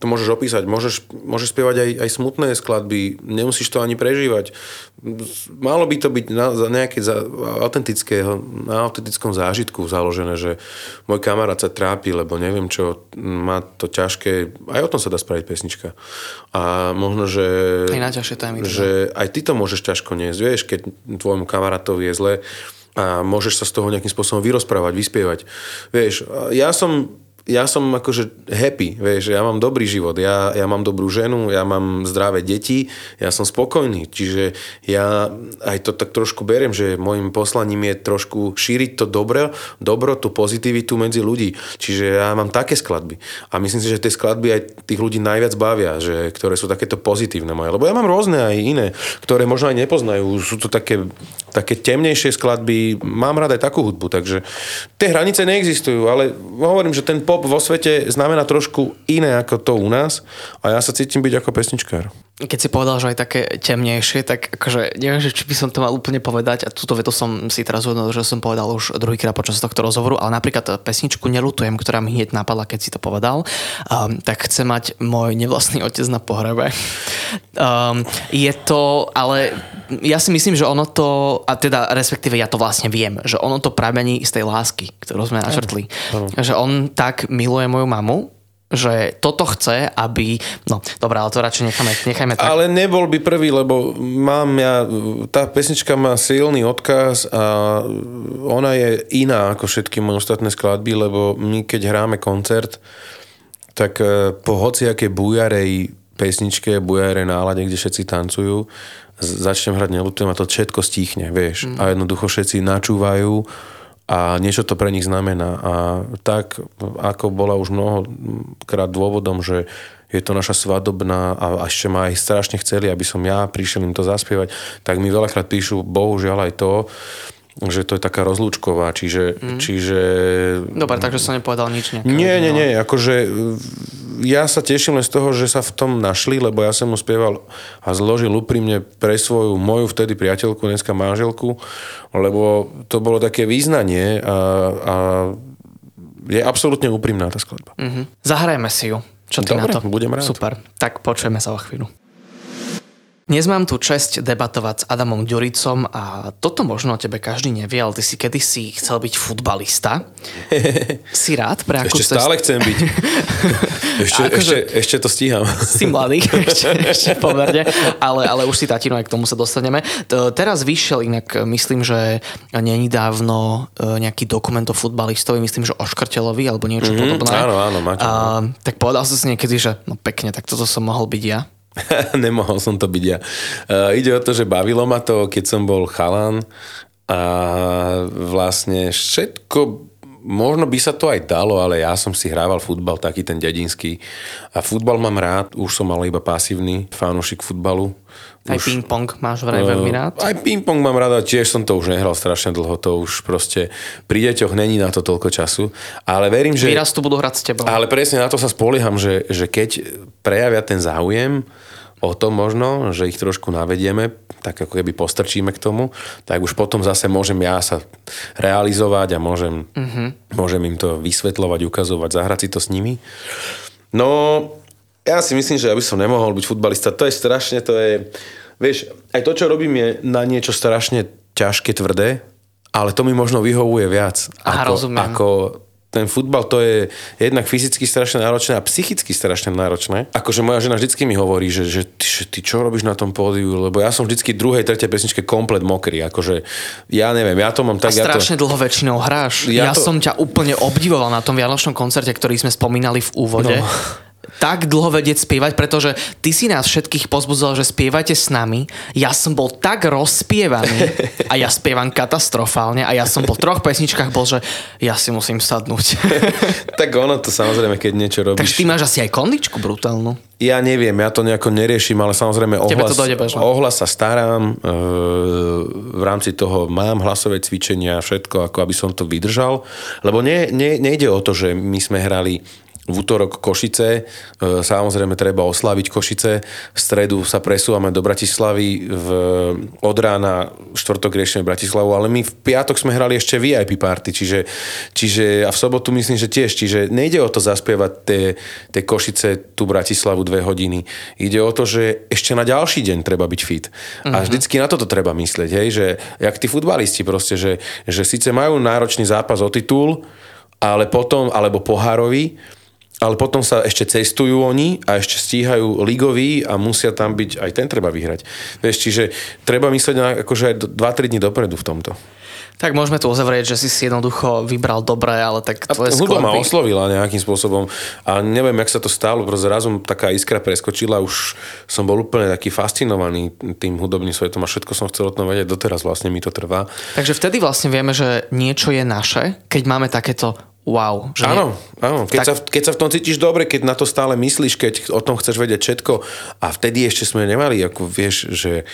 to môžeš opísať. Môžeš, môžeš spievať aj, aj smutné skladby, nemusíš to ani prežívať. Malo by to byť na, za nejaké za, autentického, na autentickom zážitku založené, že môj kamarát sa trápi, lebo neviem čo, má to ťažké. Aj o tom sa dá spraviť pesnička. A možno, že, aj témy, že aj ty to môžeš ťažko niesť. Vieš, keď tvojmu kamarátovi je zle, a môžeš sa z toho nejakým spôsobom vyrozprávať, vyspievať. Vieš, ja som ja som akože happy, vieš, ja mám dobrý život, ja, ja mám dobrú ženu, ja mám zdravé deti, ja som spokojný, čiže ja aj to tak trošku beriem, že môjim poslaním je trošku šíriť to dobro, dobro, tú pozitivitu medzi ľudí, čiže ja mám také skladby. A myslím si, že tie skladby aj tých ľudí najviac bavia, že, ktoré sú takéto pozitívne moje, lebo ja mám rôzne aj iné, ktoré možno aj nepoznajú, sú to také, také temnejšie skladby, mám rád aj takú hudbu, takže tie hranice neexistujú, ale hovorím, že ten pop pop vo svete znamená trošku iné ako to u nás a ja sa cítim byť ako pesničkár. Keď si povedal, že aj také temnejšie, tak akože neviem, že či by som to mal úplne povedať a túto vetu som si teraz uvedomil, že som povedal už druhýkrát počas tohto rozhovoru, ale napríklad pesničku Nelutujem, ktorá mi hneď napadla, keď si to povedal, um, tak chce mať môj nevlastný otec na pohrebe. [LAUGHS] Um, je to, ale ja si myslím, že ono to, a teda respektíve ja to vlastne viem, že ono to pramení z tej lásky, ktorú sme načrtli. Že on tak miluje moju mamu, že toto chce, aby... No, dobré, ale to radšej necháme, nechajme tak. Ale nebol by prvý, lebo mám ja... Tá pesnička má silný odkaz a ona je iná ako všetky moje ostatné skladby, lebo my keď hráme koncert, tak e, po hociakej bujarej pesničke, bujarej nálade, kde všetci tancujú, začnem hrať nelutujem a to všetko stíchne, vieš. Mm. A jednoducho všetci načúvajú a niečo to pre nich znamená. A tak, ako bola už mnohokrát dôvodom, že je to naša svadobná a ešte ma aj strašne chceli, aby som ja prišiel im to zaspievať, tak mi veľakrát píšu, bohužiaľ aj to, že to je taká rozlúčková, čiže... Mm. čiže... Dobre, takže som nepovedal nič nejaké. Nie, nie, nie, akože ja sa teším len z toho, že sa v tom našli, lebo ja som mu spieval a zložil úprimne pre svoju moju vtedy priateľku, dneska manželku, lebo to bolo také význanie a, a je absolútne úprimná tá skladba. Mm-hmm. Zahrajme si ju. Čo ty Dobre, na to? budem rád. Super. Tak počujeme sa o chvíľu. Dnes mám tu čest debatovať s Adamom Ďuricom a toto možno o tebe každý nevie, ale ty si kedysi chcel byť futbalista. [LAUGHS] si rád pre akú Ešte stále chcem byť. [LAUGHS] ešte, akože, ešte, ešte to stíham. Si mladý, [LAUGHS] ešte, ešte pomerne, ale, ale už si tatino, aj k tomu sa dostaneme. Teraz vyšiel inak, myslím, že není dávno e, nejaký dokument o futbalistovi, myslím, že o Škrtelovi alebo niečo mm-hmm, podobné. Áno, áno, máte. A, tak povedal som si niekedy, že no pekne, tak toto som mohol byť ja. [LAUGHS] Nemohol som to byť ja. Uh, ide o to, že bavilo ma to, keď som bol chalan a vlastne všetko možno by sa to aj dalo, ale ja som si hrával futbal, taký ten dedinský. A futbal mám rád, už som mal iba pasívny fanúšik futbalu. Aj Už- ping-pong máš vraj veľmi rád. Aj ping-pong mám rada, tiež som to už nehral strašne dlho, to už proste pri deťoch není na to toľko času. Ale verím, že... Výraz tu budú hrať s tebou. Ale presne na to sa spolieham, že, že keď prejavia ten záujem o to možno, že ich trošku navedieme, tak ako keby postrčíme k tomu, tak už potom zase môžem ja sa realizovať a môžem, mm-hmm. môžem im to vysvetľovať, ukazovať, zahrať si to s nimi. No, ja si myslím, že ja by som nemohol byť futbalista. To je strašne, to je... Vieš, aj to, čo robím, je na niečo strašne ťažké, tvrdé, ale to mi možno vyhovuje viac. Aha, ako, rozumiem. ako ten futbal to je jednak fyzicky strašne náročné a psychicky strašne náročné. Akože moja žena vždycky mi hovorí, že, že, ty, že ty čo robíš na tom pódiu, lebo ja som vždycky druhej, tretej pesničke komplet mokrý. Akože ja neviem, ja to mám tak... A ja to... strašne dlho väčšinou hráš. Ja, Ja ja to- som ťa úplne obdivoval na tom Vianočnom koncerte, ktorý sme spomínali v úvode. No. Tak dlho vedieť spievať, pretože ty si nás všetkých pozbudzoval, že spievajte s nami. Ja som bol tak rozspievaný a ja spievam katastrofálne a ja som po troch pesničkách bol, že ja si musím sadnúť. [LAUGHS] tak ono to samozrejme, keď niečo robíš... Takže ty máš asi aj kondičku brutálnu. Ja neviem, ja to nejako neriešim, ale samozrejme ohlas, dojde ohlas sa starám, e, v rámci toho mám hlasové cvičenia, všetko, ako aby som to vydržal, lebo nie, nie, nejde o to, že my sme hrali v útorok Košice, e, samozrejme treba oslaviť Košice, v stredu sa presúvame do Bratislavy, v, od rána štvrtok riešime Bratislavu, ale my v piatok sme hrali ešte VIP party, čiže, čiže a v sobotu myslím, že tiež, čiže nejde o to zaspievať tie, tie Košice, tú Bratislavu dve hodiny. Ide o to, že ešte na ďalší deň treba byť fit. Uh-huh. A vždycky na toto treba myslieť, hej, že jak tí futbalisti proste, že, že síce majú náročný zápas o titul, ale potom, alebo pohárový, ale potom sa ešte cestujú oni a ešte stíhajú ligový a musia tam byť, aj ten treba vyhrať. Vieš, čiže treba myslieť na, akože aj 2-3 dní dopredu v tomto. Tak môžeme tu uzavrieť, že si si jednoducho vybral dobre, ale tak A tvoje hudba ma oslovila nejakým spôsobom a neviem, jak sa to stalo, proste zrazu taká iskra preskočila, už som bol úplne taký fascinovaný tým hudobným svetom a všetko som chcel o tom vedieť, doteraz vlastne mi to trvá. Takže vtedy vlastne vieme, že niečo je naše, keď máme takéto wow. Že Áno, áno. Keď, tak... sa, keď sa v tom cítiš dobre, keď na to stále myslíš, keď o tom chceš vedieť všetko a vtedy ešte sme nemali, ako vieš, že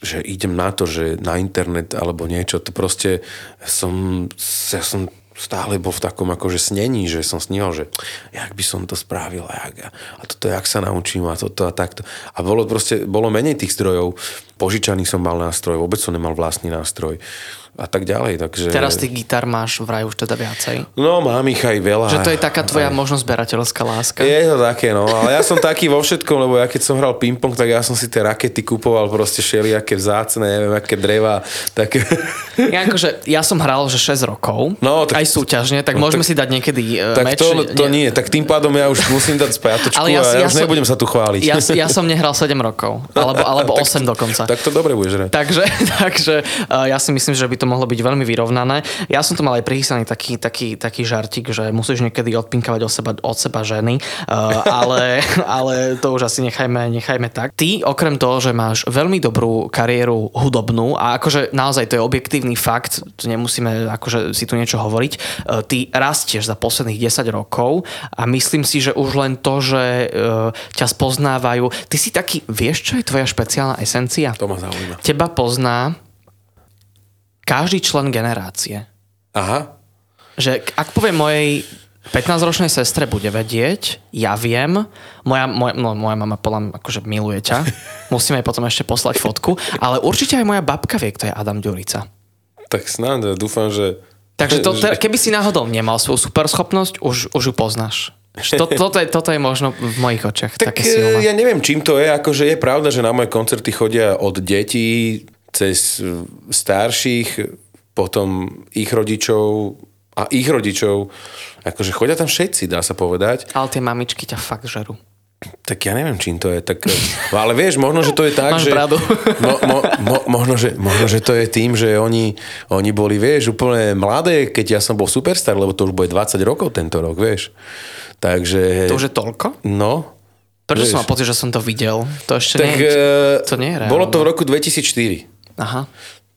že idem na to, že na internet alebo niečo, to proste som, ja som stále bol v takom akože snení, že som sníval, že jak by som to spravil a, jak, a toto jak sa naučím a toto a takto. A bolo proste, bolo menej tých zdrojov, požičaný som mal nástroj, vôbec som nemal vlastný nástroj a tak ďalej. Takže... Teraz tých gitar máš vraj už teda viacej. No, mám ich aj veľa. Že to je taká tvoja možno zberateľská láska. Je to také, no. Ale ja som taký vo všetkom, lebo ja keď som hral ping-pong, tak ja som si tie rakety kupoval proste všelijaké vzácne, neviem, aké dreva. Tak... Ja, akože, ja som hral že 6 rokov, No, tak- aj súťažne, tak no, môžeme tak- si dať niekedy uh, tak meč. to, to nie. Tak tým pádom ja už musím dať spiatočku Ale ja, ja, a ja, už som- nebudem sa tu chváliť. Ja, ja som nehral 7 rokov, [LAUGHS] alebo, alebo 8 dokonca. Tak to dobre budeš hrať. Takže, [LAUGHS] takže uh, ja si myslím, že by to mohlo byť veľmi vyrovnané. Ja som to mal aj prichystaný taký, taký, taký žartik, že musíš niekedy odpinkavať od seba, od seba ženy, uh, ale, [LAUGHS] ale to už asi nechajme, nechajme tak. Ty, okrem toho, že máš veľmi dobrú kariéru hudobnú a akože naozaj to je objektívny fakt, to nemusíme akože si tu niečo hovoriť, uh, ty rastieš za posledných 10 rokov a myslím si, že už len to, že uh, ťa spoznávajú, ty si taký, vieš, čo je tvoja špeciálna esencia? To ma zaujíma. Teba pozná každý člen generácie. Aha. Že ak poviem mojej 15-ročnej sestre bude vedieť, ja viem, moja, moja, no, moja mama podľa mňa akože miluje ťa, [LAUGHS] musíme jej potom ešte poslať fotku, ale určite aj moja babka vie, kto je Adam Ďurica. Tak snáď, ja dúfam, že... Takže to, [LAUGHS] keby si náhodou nemal svoju superschopnosť, už, už ju poznáš. To, toto, je, toto je možno v mojich očiach Tak e, ja neviem, čím to je. Akože je pravda, že na moje koncerty chodia od detí cez e, starších, potom ich rodičov a ich rodičov. Akože chodia tam všetci, dá sa povedať. Ale tie mamičky ťa fakt žerú. Tak ja neviem, čím to je. Tak, no, ale vieš, možno, že to je tak, Máš že... pravdu. Mo, mo, mo, možno, že, možno, že to je tým, že oni, oni boli, vieš, úplne mladé, keď ja som bol superstar, lebo to už bude 20 rokov tento rok, vieš. Takže... To už je toľko? No. Prečo vieš. som mal pocit, že som to videl? To ešte Tak, nie, e, to nie je reálne. Bolo to v roku 2004, Aha.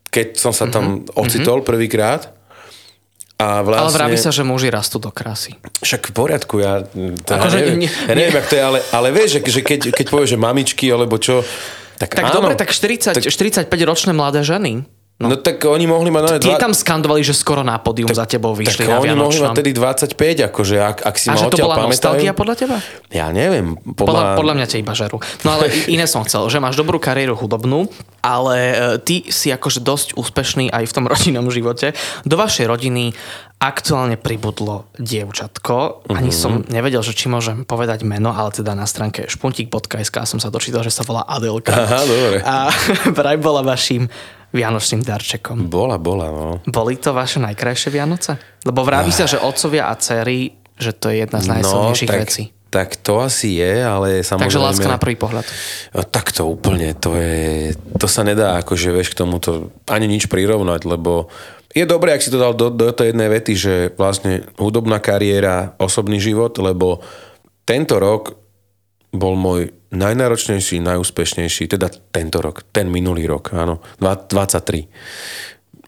keď som sa tam Mhm. ocitol prvýkrát. A Ale vlastne... vraví sa, že muži rastú do krásy. Však v poriadku, ja, to, Akože neviem, nie- ja neviem jak to je, ale, ale vieš, že, že keď, keď povieš, že mamičky, alebo čo, tak, Tak áno, dobre, tak 40, 45 ročné mladé ženy. No, tak oni mohli mať... No, Tie tam skandovali, že skoro na pódium za tebou vyšli tak na oni mohli mať Vianočnom. tedy 25, akože ak, ak si A ma že to bola pamätajú. nostalgia podľa teba? Ja neviem. Podľa, Podľa, podľa mňa ťa iba žerú. No ale iné som chcel, že máš dobrú kariéru hudobnú, ale e, ty si akože dosť úspešný aj v tom [LAUGHS] rodinnom živote. Do vašej rodiny aktuálne pribudlo dievčatko. Ani Mhm. som nevedel, že či môžem povedať meno, ale teda na stránke špuntik.sk som sa dočítal, že sa volá Adelka. Aha, dobre. A [LAUGHS] vraj bola vašim vianočným darčekom. Bola, bola, no. Boli to vaše najkrajšie Vianoce? Lebo vraví sa, že otcovia a cery, že to je jedna z najsilnejších no, tak, vecí. Tak to asi je, ale samozrejme... Takže láska na prvý pohľad. Tak to úplne, to je, to sa nedá akože vieš k tomuto ani nič prirovnať, lebo je dobré, ak si to dal do, do tej jednej vety, že vlastne hudobná kariéra, osobný život, lebo tento rok bol môj najnáročnejší, najúspešnejší, teda tento rok, ten minulý rok, áno, dva- 23.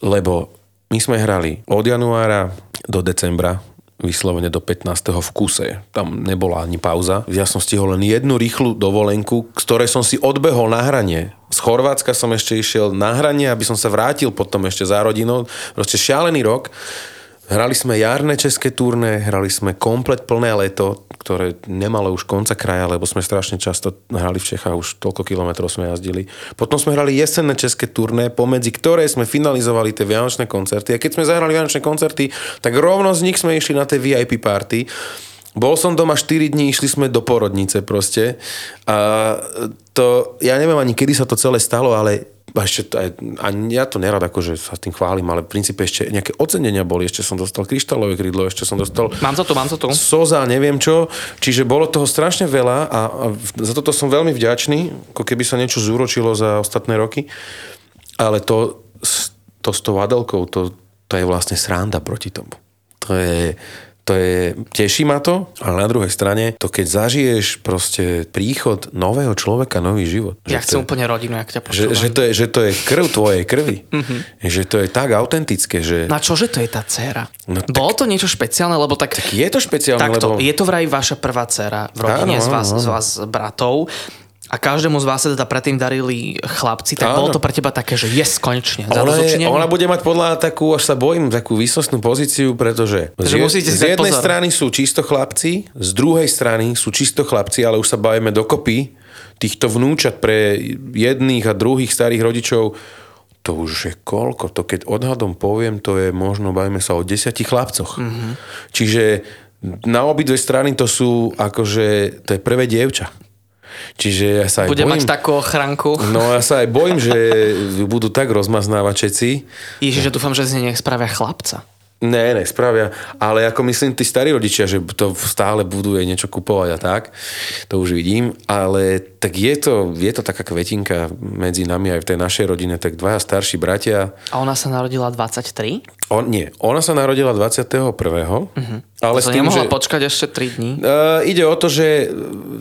Lebo my sme hrali od januára do decembra, vyslovene do 15. v kuse. Tam nebola ani pauza. Ja som stihol len jednu rýchlu dovolenku, z ktorej som si odbehol na hranie. Z Chorvátska som ešte išiel na hranie, aby som sa vrátil potom ešte za rodinou. Proste šialený rok. Hrali sme jarné české turné, hrali sme komplet plné leto, ktoré nemalo už konca kraja, lebo sme strašne často hrali v Čechách, už toľko kilometrov sme jazdili. Potom sme hrali jesenné české turné, pomedzi ktoré sme finalizovali tie vianočné koncerty. A keď sme zahrali vianočné koncerty, tak rovno z nich sme išli na tie VIP party. Bol som doma 4 dní, išli sme do porodnice proste. A to, ja neviem ani kedy sa to celé stalo, ale ešte to aj, a ja to nerad akože sa tým chválim, ale v princípe ešte nejaké ocenenia boli, ešte som dostal kryštálové krídlo, ešte som dostal Mám to tu, mám to tu. Soza, neviem čo. Čiže bolo toho strašne veľa a, a za toto som veľmi vďačný, ako keby sa niečo zúročilo za ostatné roky. Ale to, to s tou Adelkou, to, to je vlastne sranda proti tomu. To je, to je, teší ma to, ale na druhej strane, to keď zažiješ proste príchod nového človeka, nový život. Ja že chcem je- úplne rodinu, jak ťa že, počúvam. že, to je, že to je krv tvojej krvi. že to je tak autentické, že... Na čože to je tá dcéra? No tak- Bolo to niečo špeciálne, lebo tak... Je to špeciálne, Takto, lebo... je to vraj vaša prvá dcéra v rodine Áno, z, vás, áno, z vás bratov a každému z vás sa teda predtým darili chlapci, tak Áno. bolo to pre teba také, že yes, konečne. Ona, je, ona bude mať podľa takú, až sa bojím, takú výsostnú pozíciu, pretože Takže z, musíte z dať jednej pozor. strany sú čisto chlapci, z druhej strany sú čisto chlapci, ale už sa bavíme dokopy týchto vnúčat pre jedných a druhých starých rodičov. To už je koľko? To keď odhadom poviem, to je možno, bavíme sa o desiatich chlapcoch. Mhm. Mm-hmm. Čiže na obidve strany to sú akože, to je prvé dievča. Čiže ja sa aj Bude bojím, mať takú ochranku. No ja sa aj bojím, že budú tak rozmaznávať všetci. Ježiš, ja dúfam, že z nej nech spravia chlapca. Ne, ne, spravia. Ale ako myslím, tí starí rodičia, že to stále budú jej niečo kupovať a tak, to už vidím. Ale tak je to, je to taká kvetinka medzi nami aj v tej našej rodine, tak dvaja starší bratia. A ona sa narodila 23? On, nie, ona sa narodila 21. Uh-huh. Ale To s tým, nemohla že... počkať ešte 3 dní? Uh, ide o to, že e,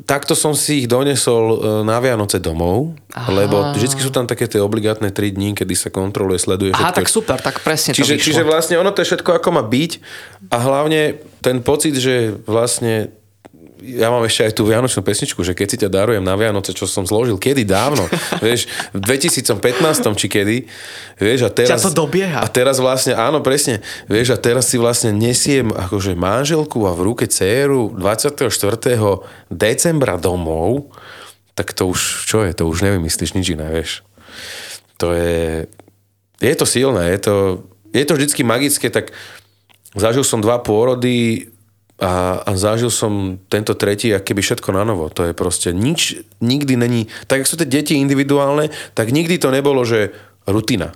takto som si ich donesol uh, na Vianoce domov, Aha. lebo vždy sú tam také tie obligátne 3 dní, kedy sa kontroluje, sleduje Aha, všetko. tak super, tak presne to Čiže, vyšlo. čiže vlastne ono to je všetko ako má byť a hlavne ten pocit, že vlastne ja mám ešte aj tú vianočnú pesničku, že keď si ťa darujem na Vianoce, čo som zložil kedy dávno, [LAUGHS] vieš, v 2015 či kedy, vieš, a teraz... Ťa to dobieha. A teraz vlastne, áno, presne, vieš, a teraz si vlastne nesiem akože manželku a v ruke dceru 24. decembra domov, tak to už, čo je, to už nevymyslíš nič iné, vieš. To je, je to silné, je to, je to vždycky magické, tak zažil som dva pôrody a, a zažil som tento tretí a keby všetko na novo. To je proste nič, nikdy není, tak ako sú tie deti individuálne, tak nikdy to nebolo, že rutina.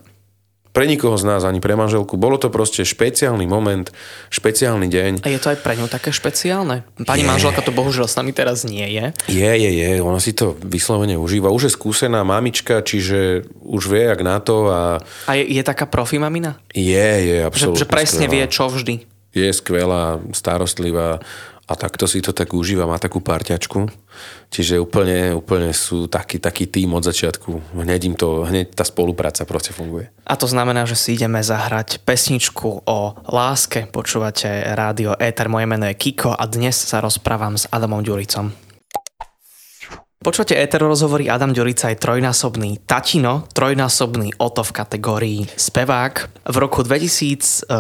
Pre nikoho z nás, ani pre manželku. Bolo to proste špeciálny moment, špeciálny deň. A je to aj pre ňu také špeciálne? Pani manželka to bohužiaľ s nami teraz nie je. Je, je, je, ona si to vyslovene užíva. Už je skúsená mamička, čiže už vie, jak na to a A je, je taká profi mamina? je, je Že, absolútne že presne skvelá. vie, čo vždy. Je skvelá, starostlivá a takto si to tak užíva, má takú parťačku. Čiže úplne, úplne sú taký, taký tým od začiatku. Hneď im to, hneď tá spolupráca proste funguje. A to znamená, že si ideme zahrať pesničku o láske. Počúvate rádio Éter, moje meno je Kiko a dnes sa rozprávam s Adamom Ďuricom. Počúvate Ether rozhovory Adam Ďurica je trojnásobný tatino, trojnásobný Oto v kategórii spevák. V roku 2023,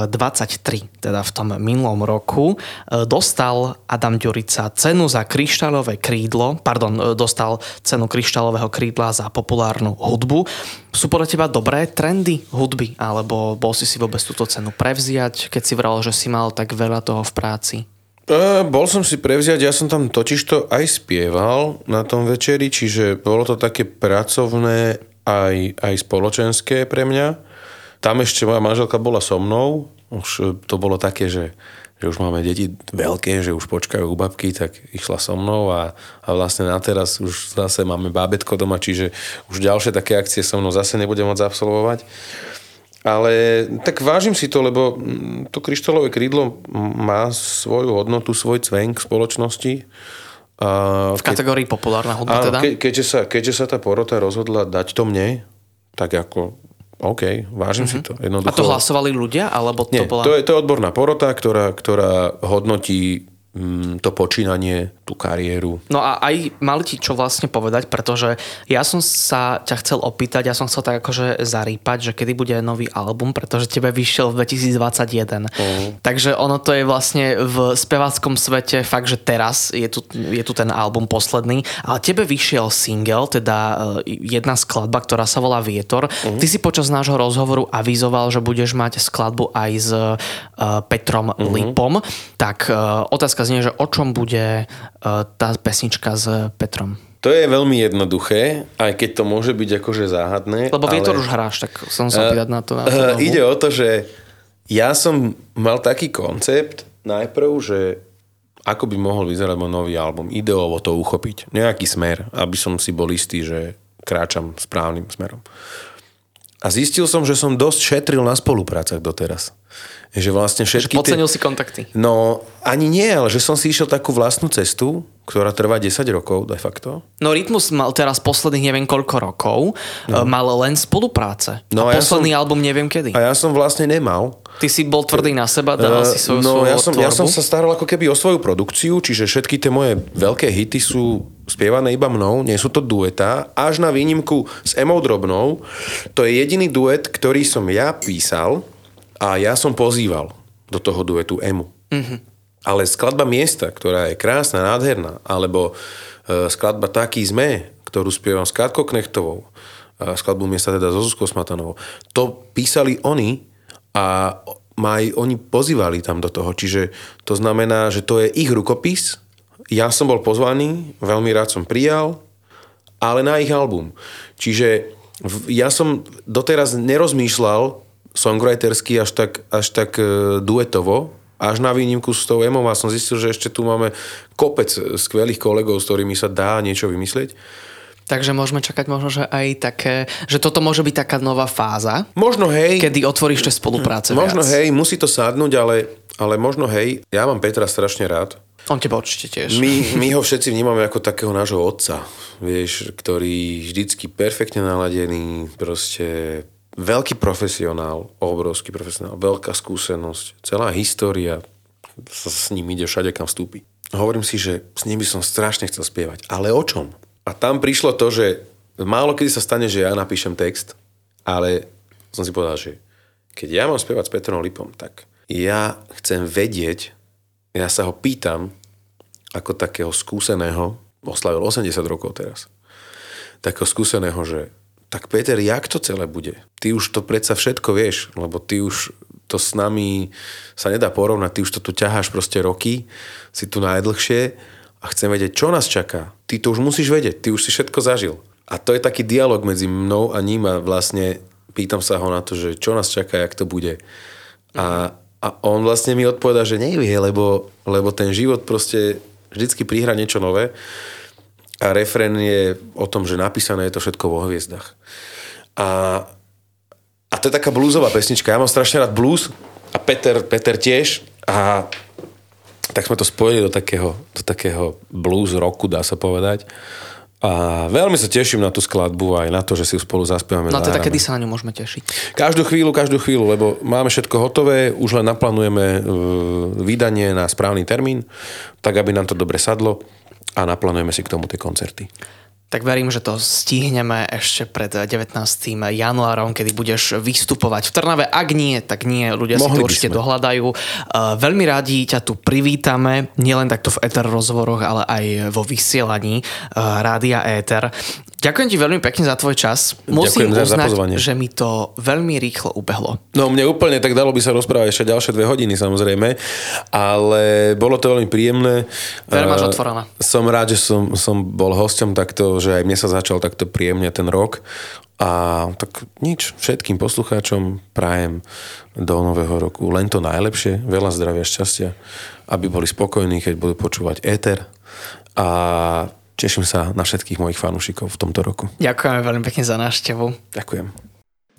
teda v tom minulom roku, e, dostal Adam Ďurica cenu za kryštálové krídlo, pardon, e, dostal cenu kryštálového krídla za populárnu hudbu. Sú podľa teba dobré trendy hudby, alebo bol si si vôbec túto cenu prevziať, keď si vral, že si mal tak veľa toho v práci? Uh, bol som si prevziať, ja som tam totižto aj spieval na tom večeri, čiže bolo to také pracovné aj, aj spoločenské pre mňa. Tam ešte moja manželka bola so mnou, už e, to bolo také, že, že už máme deti veľké, že už počkajú u babky, tak išla so mnou a, a vlastne na teraz už zase máme bábetko doma, čiže už ďalšie také akcie so mnou zase nebudem môcť absolvovať. Ale tak vážim si to, lebo to kryštálové krídlo má svoju hodnotu, svoj cvenk v spoločnosti. A v kategórii keď, populárna hudba teda? Ke, keďže, sa, keďže sa tá porota rozhodla dať to mne, tak ako OK, vážim mm-hmm. si to. Jednoducho. A to hlasovali ľudia? Alebo to, Nie, bola... to, je, to je odborná porota, ktorá, ktorá hodnotí to počínanie, tú kariéru. No a aj mali ti čo vlastne povedať, pretože ja som sa ťa chcel opýtať, ja som chcel tak akože zarýpať, že kedy bude nový album, pretože tebe vyšiel v 2021. Uh-huh. Takže ono to je vlastne v speváckom svete fakt, že teraz je tu, je tu ten album posledný, ale tebe vyšiel single, teda e, jedna skladba, ktorá sa volá Vietor. Uh-huh. Ty si počas nášho rozhovoru avizoval, že budeš mať skladbu aj s uh, Petrom uh-huh. Lipom. Tak uh, otázka otázka znie, že o čom bude uh, tá pesnička s Petrom? To je veľmi jednoduché, aj keď to môže byť akože záhadné. Lebo ale... Vietor už hráš, tak som sa uh, na to. Na to uh, ide o to, že ja som mal taký koncept najprv, že ako by mohol vyzerať môj nový album. Ideovo to uchopiť. Nejaký smer, aby som si bol istý, že kráčam správnym smerom. A zistil som, že som dosť šetril na spoluprácach doteraz. Že vlastne všetky... Že podcenil tie... si kontakty. No, ani nie, ale že som si išiel takú vlastnú cestu, ktorá trvá 10 rokov de facto. No Rytmus mal teraz posledných neviem koľko rokov, no. mal len spolupráce. No, a, a posledný ja som, album neviem kedy. A ja som vlastne nemal. Ty si bol tvrdý na seba, dal uh, si svoju, no, svoju ja som, tvorbu. ja som sa staral ako keby o svoju produkciu, čiže všetky tie moje veľké hity sú spievané iba mnou, nie sú to dueta, až na výnimku s Emou Drobnou. To je jediný duet, ktorý som ja písal, a ja som pozýval do toho duetu Emu. Mm-hmm. Ale skladba Miesta, ktorá je krásna, nádherná, alebo e, skladba Taký sme, ktorú spievam s Katkou Knechtovou, skladbu Miesta teda so Zuzkou Smatanovou, to písali oni a ma aj oni pozývali tam do toho. Čiže to znamená, že to je ich rukopis, ja som bol pozvaný, veľmi rád som prijal, ale na ich album. Čiže ja som doteraz nerozmýšľal songwritersky až tak, až tak e, duetovo, až na výnimku s tou Emou a som zistil, že ešte tu máme kopec skvelých kolegov, s ktorými sa dá niečo vymyslieť. Takže môžeme čakať možno, že aj také, že toto môže byť taká nová fáza. Možno hej. Kedy otvoríš tie spolupráce Možno viac. hej, musí to sadnúť, ale, ale možno hej. Ja mám Petra strašne rád. On teba určite tiež. My, my ho všetci vnímame ako takého nášho otca, vieš, ktorý vždycky perfektne naladený, proste veľký profesionál, obrovský profesionál, veľká skúsenosť, celá história sa s ním ide všade, kam vstúpi. Hovorím si, že s ním by som strašne chcel spievať. Ale o čom? A tam prišlo to, že málo kedy sa stane, že ja napíšem text, ale som si povedal, že keď ja mám spievať s Petrom Lipom, tak ja chcem vedieť, ja sa ho pýtam, ako takého skúseného, oslavil 80 rokov teraz, takého skúseného, že tak Peter, jak to celé bude? Ty už to predsa všetko vieš, lebo ty už to s nami sa nedá porovnať, ty už to tu ťaháš proste roky, si tu najdlhšie a chcem vedieť, čo nás čaká. Ty to už musíš vedieť, ty už si všetko zažil. A to je taký dialog medzi mnou a ním a vlastne pýtam sa ho na to, že čo nás čaká, jak to bude. A, a on vlastne mi odpoveda, že nevie, lebo, lebo ten život proste vždycky prihra niečo nové a refrén je o tom, že napísané je to všetko vo hviezdach. A, a to je taká bluesová pesnička. Ja mám strašne rád blues a Peter, Peter tiež. A, tak sme to spojili do takého, do takého blues roku, dá sa povedať. A veľmi sa teším na tú skladbu aj na to, že si ju spolu zaspievame. No teda kedy sa na ňu môžeme tešiť? Každú chvíľu, každú chvíľu, lebo máme všetko hotové, už len naplánujeme e, vydanie na správny termín, tak aby nám to dobre sadlo a naplánujeme si k tomu tie koncerty. Tak verím, že to stihneme ešte pred 19. januárom, kedy budeš vystupovať v Trnave. Ak nie, tak nie, ľudia si Mohli to by určite sme. dohľadajú. Uh, veľmi radi ťa tu privítame, nielen takto v Ether rozhovoroch, ale aj vo vysielaní uh, Rádia Éter. Ďakujem ti veľmi pekne za tvoj čas. Musím Ďakujem za- za uznať, pozvanie. že mi to veľmi rýchlo ubehlo. No mne úplne tak dalo by sa rozprávať ešte ďalšie dve hodiny samozrejme, ale bolo to veľmi príjemné. Dvere máš A otvorené. Som rád, že som, som bol hosťom takto, že aj mne sa začal takto príjemne ten rok. A tak nič, všetkým poslucháčom prajem do nového roku len to najlepšie, veľa zdravia, šťastia, aby boli spokojní, keď budú počúvať éter. A teším sa na všetkých mojich fanúšikov v tomto roku. Ďakujeme veľmi pekne za návštevu. Ďakujem.